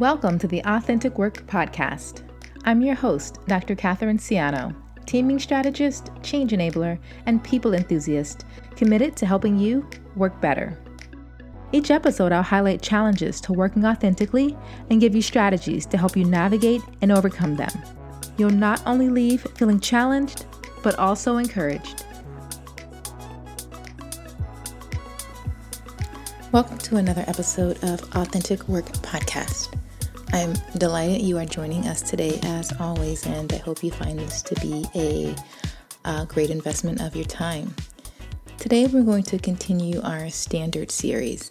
Welcome to the Authentic Work Podcast. I'm your host, Dr. Catherine Ciano, teaming strategist, change enabler, and people enthusiast committed to helping you work better. Each episode, I'll highlight challenges to working authentically and give you strategies to help you navigate and overcome them. You'll not only leave feeling challenged, but also encouraged. Welcome to another episode of Authentic Work Podcast. I'm delighted you are joining us today, as always, and I hope you find this to be a, a great investment of your time. Today, we're going to continue our standard series.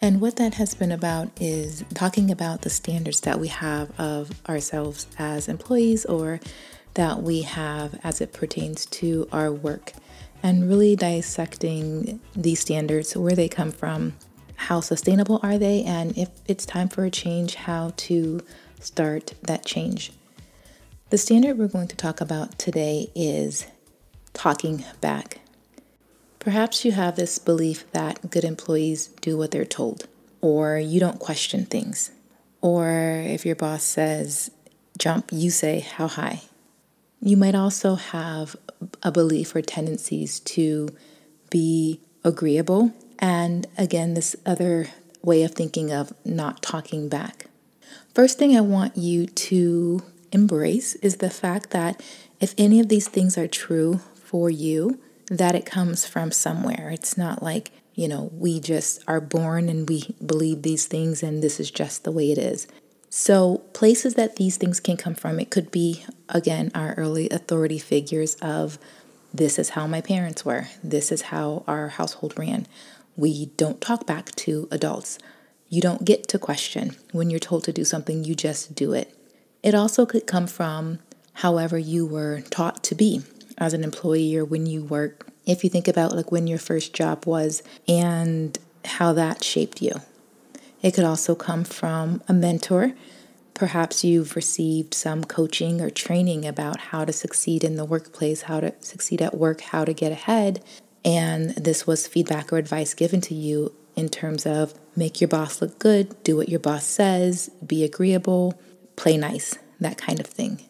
And what that has been about is talking about the standards that we have of ourselves as employees or that we have as it pertains to our work, and really dissecting these standards, where they come from, how sustainable are they, and if it's time for a change, how to start that change. The standard we're going to talk about today is talking back. Perhaps you have this belief that good employees do what they're told, or you don't question things, or if your boss says jump, you say how high. You might also have a belief or tendencies to be agreeable and again, this other way of thinking of not talking back. First thing I want you to embrace is the fact that if any of these things are true for you, that it comes from somewhere. It's not like, you know, we just are born and we believe these things and this is just the way it is. So, places that these things can come from, it could be, again, our early authority figures of this is how my parents were, this is how our household ran, we don't talk back to adults. You don't get to question. When you're told to do something, you just do it. It also could come from however you were taught to be as an employee or when you work. If you think about like when your first job was and how that shaped you. It could also come from a mentor. Perhaps you've received some coaching or training about how to succeed in the workplace, how to succeed at work, how to get ahead. And this was feedback or advice given to you in terms of make your boss look good, do what your boss says, be agreeable, play nice, that kind of thing.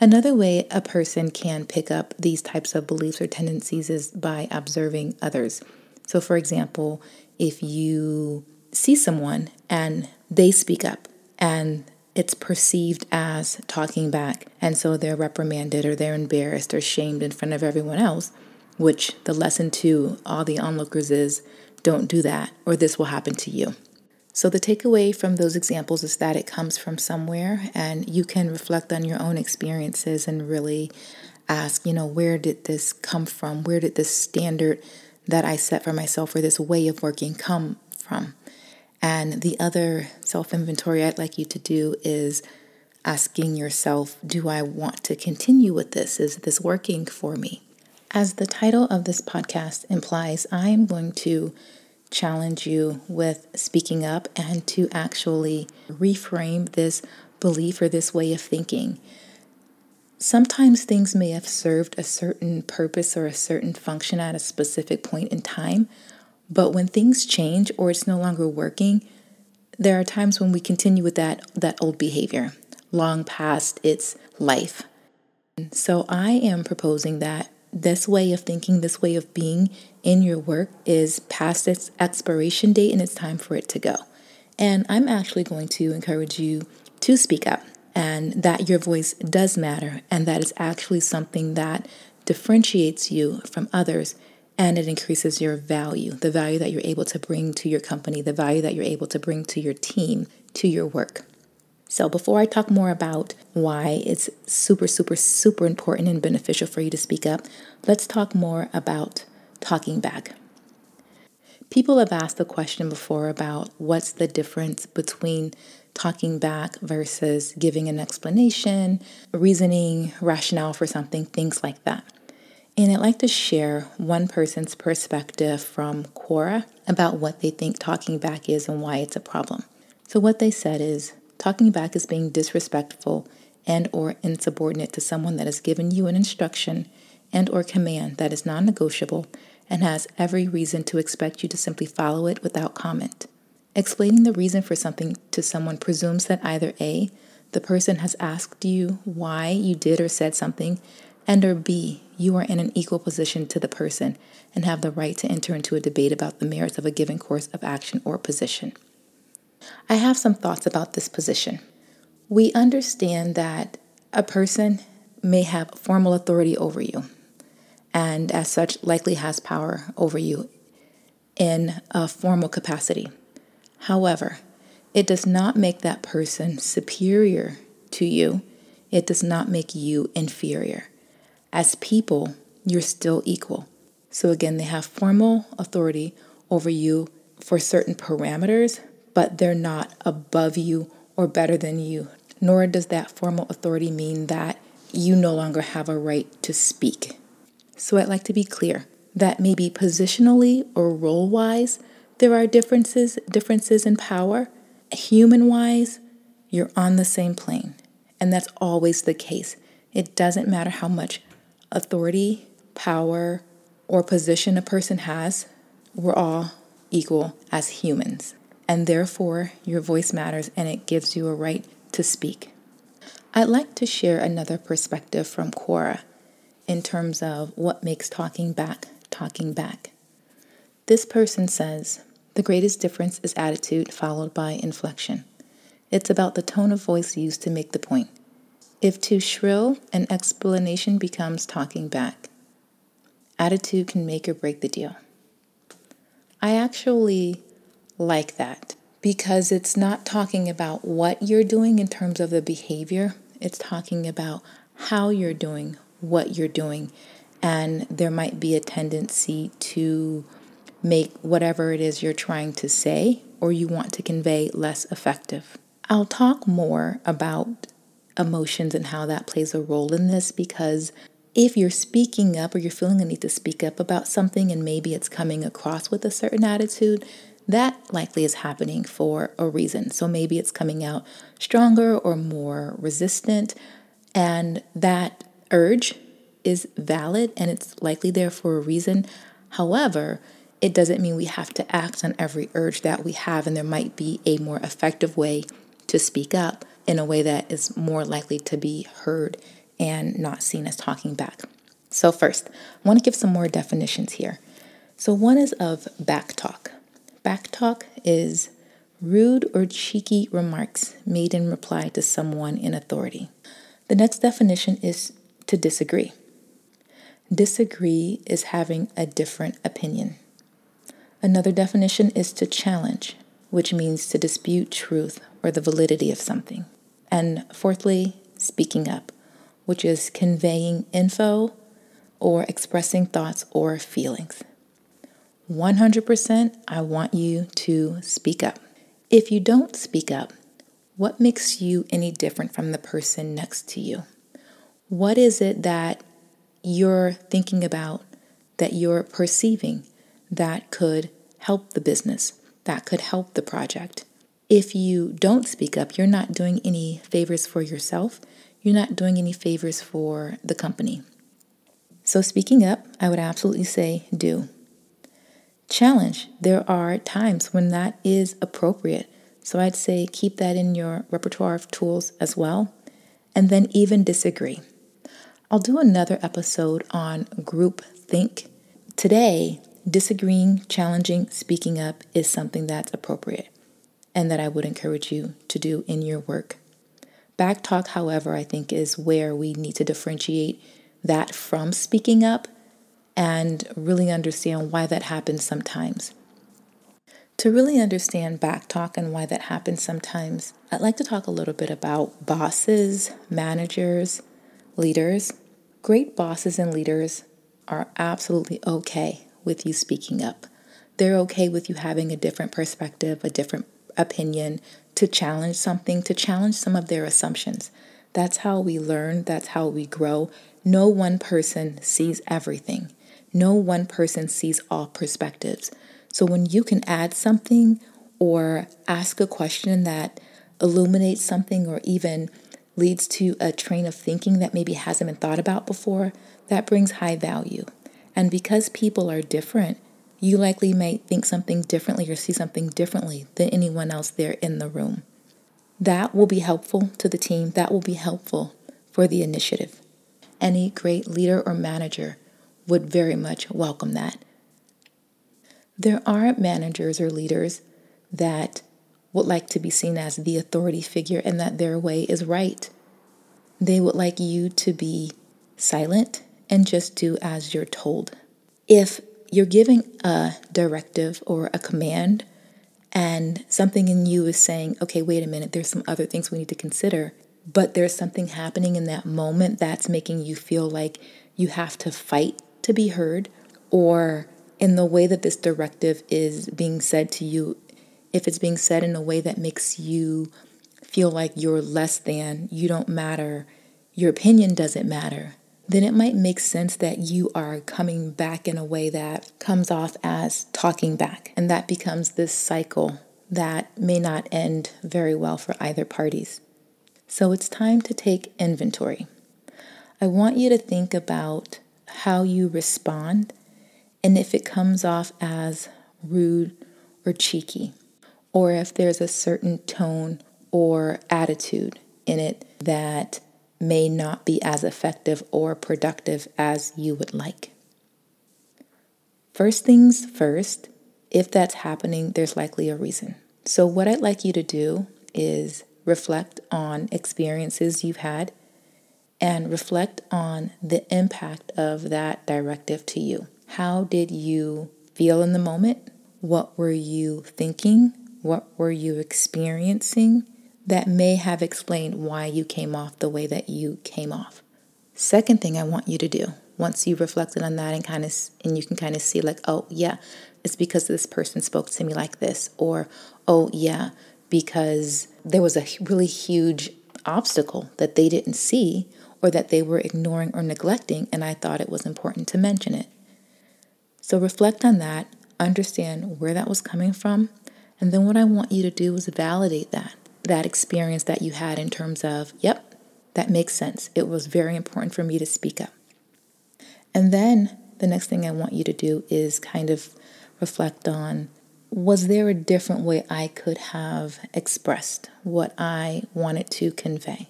Another way a person can pick up these types of beliefs or tendencies is by observing others. So, for example, if you see someone and they speak up and it's perceived as talking back, and so they're reprimanded or they're embarrassed or shamed in front of everyone else, which the lesson to all the onlookers is don't do that, or this will happen to you. So, the takeaway from those examples is that it comes from somewhere, and you can reflect on your own experiences and really ask, you know, where did this come from? Where did this standard that I set for myself or this way of working come from? And the other self inventory I'd like you to do is asking yourself, do I want to continue with this? Is this working for me? As the title of this podcast implies, I am going to challenge you with speaking up and to actually reframe this belief or this way of thinking. Sometimes things may have served a certain purpose or a certain function at a specific point in time, but when things change or it's no longer working, there are times when we continue with that, that old behavior long past its life. So I am proposing that this way of thinking, this way of being in your work is past its expiration date and it's time for it to go. And I'm actually going to encourage you to speak up and that your voice does matter and that is actually something that differentiates you from others and it increases your value, the value that you're able to bring to your company, the value that you're able to bring to your team, to your work. So, before I talk more about why it's super, super, super important and beneficial for you to speak up, let's talk more about talking back. People have asked the question before about what's the difference between talking back versus giving an explanation, reasoning, rationale for something, things like that. And I'd like to share one person's perspective from Quora about what they think talking back is and why it's a problem. So, what they said is Talking back is being disrespectful and or insubordinate to someone that has given you an instruction and or command that is non-negotiable and has every reason to expect you to simply follow it without comment. Explaining the reason for something to someone presumes that either A, the person has asked you why you did or said something, and or B, you are in an equal position to the person and have the right to enter into a debate about the merits of a given course of action or position. I have some thoughts about this position. We understand that a person may have formal authority over you, and as such, likely has power over you in a formal capacity. However, it does not make that person superior to you, it does not make you inferior. As people, you're still equal. So, again, they have formal authority over you for certain parameters, but they're not above you or better than you. Nor does that formal authority mean that you no longer have a right to speak. So, I'd like to be clear that maybe positionally or role wise, there are differences, differences in power. Human wise, you're on the same plane. And that's always the case. It doesn't matter how much authority, power, or position a person has, we're all equal as humans. And therefore, your voice matters and it gives you a right to speak. I'd like to share another perspective from Quora in terms of what makes talking back talking back. This person says the greatest difference is attitude followed by inflection. It's about the tone of voice used to make the point. If too shrill, an explanation becomes talking back. Attitude can make or break the deal. I actually like that because it's not talking about what you're doing in terms of the behavior, it's talking about how you're doing what you're doing. And there might be a tendency to make whatever it is you're trying to say or you want to convey less effective. I'll talk more about emotions and how that plays a role in this because if you're speaking up or you're feeling a need to speak up about something and maybe it's coming across with a certain attitude, that likely is happening for a reason. So maybe it's coming out stronger or more resistant, and that urge is valid and it's likely there for a reason. However, it doesn't mean we have to act on every urge that we have, and there might be a more effective way to speak up in a way that is more likely to be heard and not seen as talking back. So, first, I want to give some more definitions here. So, one is of back talk. Back talk is rude or cheeky remarks made in reply to someone in authority. The next definition is to disagree. Disagree is having a different opinion. Another definition is to challenge, which means to dispute truth or the validity of something. And fourthly, speaking up, which is conveying info or expressing thoughts or feelings. 100%, I want you to speak up. If you don't speak up, what makes you any different from the person next to you? What is it that you're thinking about, that you're perceiving, that could help the business, that could help the project? If you don't speak up, you're not doing any favors for yourself you're not doing any favors for the company. So, speaking up, I would absolutely say do. Challenge. There are times when that is appropriate. So, I'd say keep that in your repertoire of tools as well. And then, even disagree. I'll do another episode on group think. Today, disagreeing, challenging, speaking up is something that's appropriate and that I would encourage you to do in your work. Back talk, however, I think is where we need to differentiate that from speaking up and really understand why that happens sometimes. To really understand back talk and why that happens sometimes, I'd like to talk a little bit about bosses, managers, leaders. Great bosses and leaders are absolutely okay with you speaking up. They're okay with you having a different perspective, a different opinion, to challenge something, to challenge some of their assumptions. That's how we learn, that's how we grow. No one person sees everything, no one person sees all perspectives. So when you can add something or ask a question that illuminates something or even leads to a train of thinking that maybe hasn't been thought about before, that brings high value. And because people are different, You likely might think something differently or see something differently than anyone else there in the room. That will be helpful to the team. That will be helpful for the initiative. Any great leader or manager would very much welcome that. There are managers or leaders that would like to be seen as the authority figure and that their way is right. They would like you to be silent and just do as you're told. If you're giving a directive or a command and something in you is saying, okay, wait a minute, there's some other things we need to consider, but there's something happening in that moment that's making you feel like you have to fight to be heard, or in the way that this directive is being said to you, if it's being said in a way that makes you feel like you're less than, you don't matter, your opinion doesn't matter, then it might make sense that you are coming back in a way that comes off as talking back. And that becomes this cycle that may not end very well for either parties. So it's time to take inventory. I want you to think about how you respond and if it comes off as rude or cheeky, or if there's a certain tone or attitude in it that may not be as effective or productive as you would like. First things first, if that's happening, there's likely a reason. So, what I'd like you to do is reflect on experiences you've had and reflect on the impact of that directive to you. How did you feel in the moment? What were you thinking? What were you experiencing? that may have explained why you came off the way that you came off. Second thing I want you to do, once you've reflected on that and kind of and you can kind of see like, oh yeah, it's because this person spoke to me like this, or oh yeah, because there was a really huge obstacle that they didn't see or that they were ignoring or neglecting, and I thought it was important to mention it. So reflect on that, understand where that was coming from, and then what I want you to do is validate that that experience that you had in terms of, yep, that makes sense. It was very important for me to speak up. And then the next thing I want you to do is kind of reflect on was there a different way I could have expressed what I wanted to convey?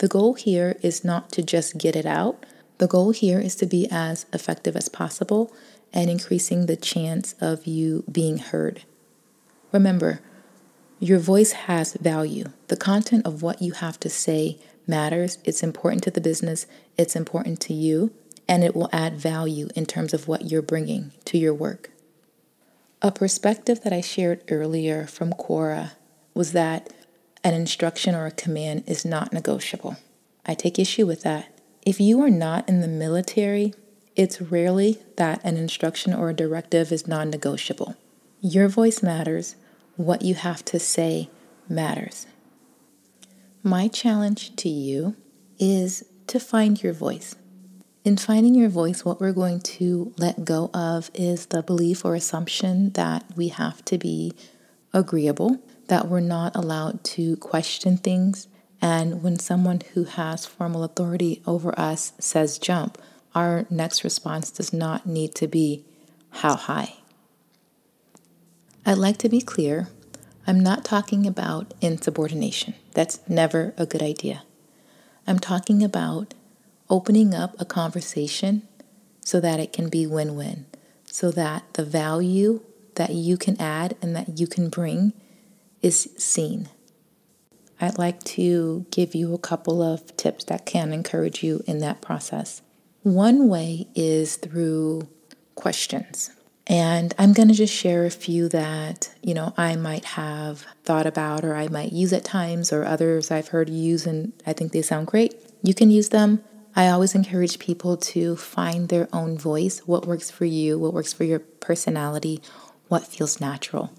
The goal here is not to just get it out. The goal here is to be as effective as possible and increasing the chance of you being heard. Remember, your voice has value. The content of what you have to say matters. It's important to the business, it's important to you, and it will add value in terms of what you're bringing to your work. A perspective that I shared earlier from Quora was that an instruction or a command is not negotiable. I take issue with that. If you are not in the military, it's rarely that an instruction or a directive is non negotiable. Your voice matters, what you have to say matters. My challenge to you is to find your voice. In finding your voice, what we're going to let go of is the belief or assumption that we have to be agreeable, that we're not allowed to question things. And when someone who has formal authority over us says jump, our next response does not need to be how high. I'd like to be clear. I'm not talking about insubordination. That's never a good idea. I'm talking about opening up a conversation so that it can be win win, so that the value that you can add and that you can bring is seen. I'd like to give you a couple of tips that can encourage you in that process. One way is through questions. And I'm going to just share a few that, you know, I might have thought about or I might use at times or others I've heard use and I think they sound great. You can use them. I always encourage people to find their own voice, what works for you, what works for your personality, what feels natural.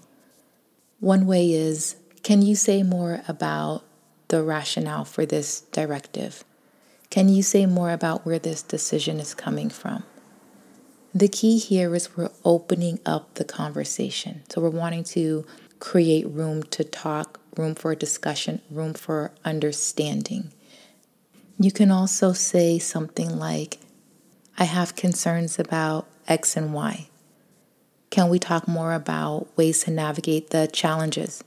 One way is can you say more about the rationale for this directive? Can you say more about where this decision is coming from? The key here is we're opening up the conversation. So we're wanting to create room to talk, room for discussion, room for understanding. You can also say something like, I have concerns about X and Y. Can we talk more about ways to navigate the challenges?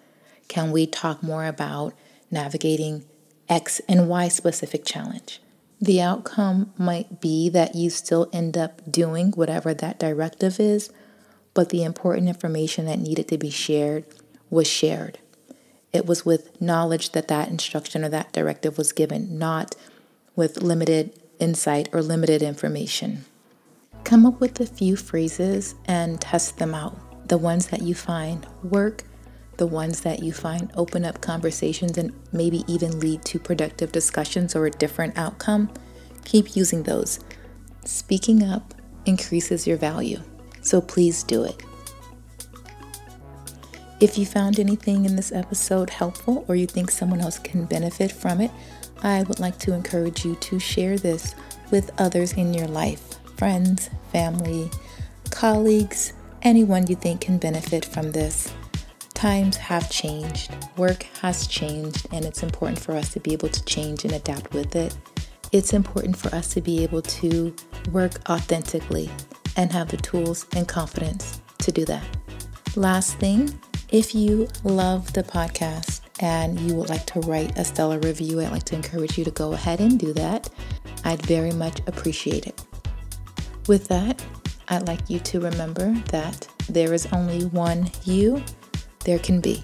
Can we talk more about navigating X and Y specific challenge? The outcome might be that you still end up doing whatever that directive is, but the important information that needed to be shared was shared. It was with knowledge that that instruction or that directive was given, not with limited insight or limited information. Come up with a few phrases and test them out. The ones that you find work, the ones that you find open up conversations and maybe even lead to productive discussions or a different outcome, keep using those. Speaking up increases your value, so please do it. If you found anything in this episode helpful or you think someone else can benefit from it, I would like to encourage you to share this with others in your life friends, family, colleagues, anyone you think can benefit from this. Times have changed, work has changed, and it's important for us to be able to change and adapt with it. It's important for us to be able to work authentically and have the tools and confidence to do that. Last thing, if you love the podcast and you would like to write a stellar review, I'd like to encourage you to go ahead and do that. I'd very much appreciate it. With that, I'd like you to remember that there is only one you there can be.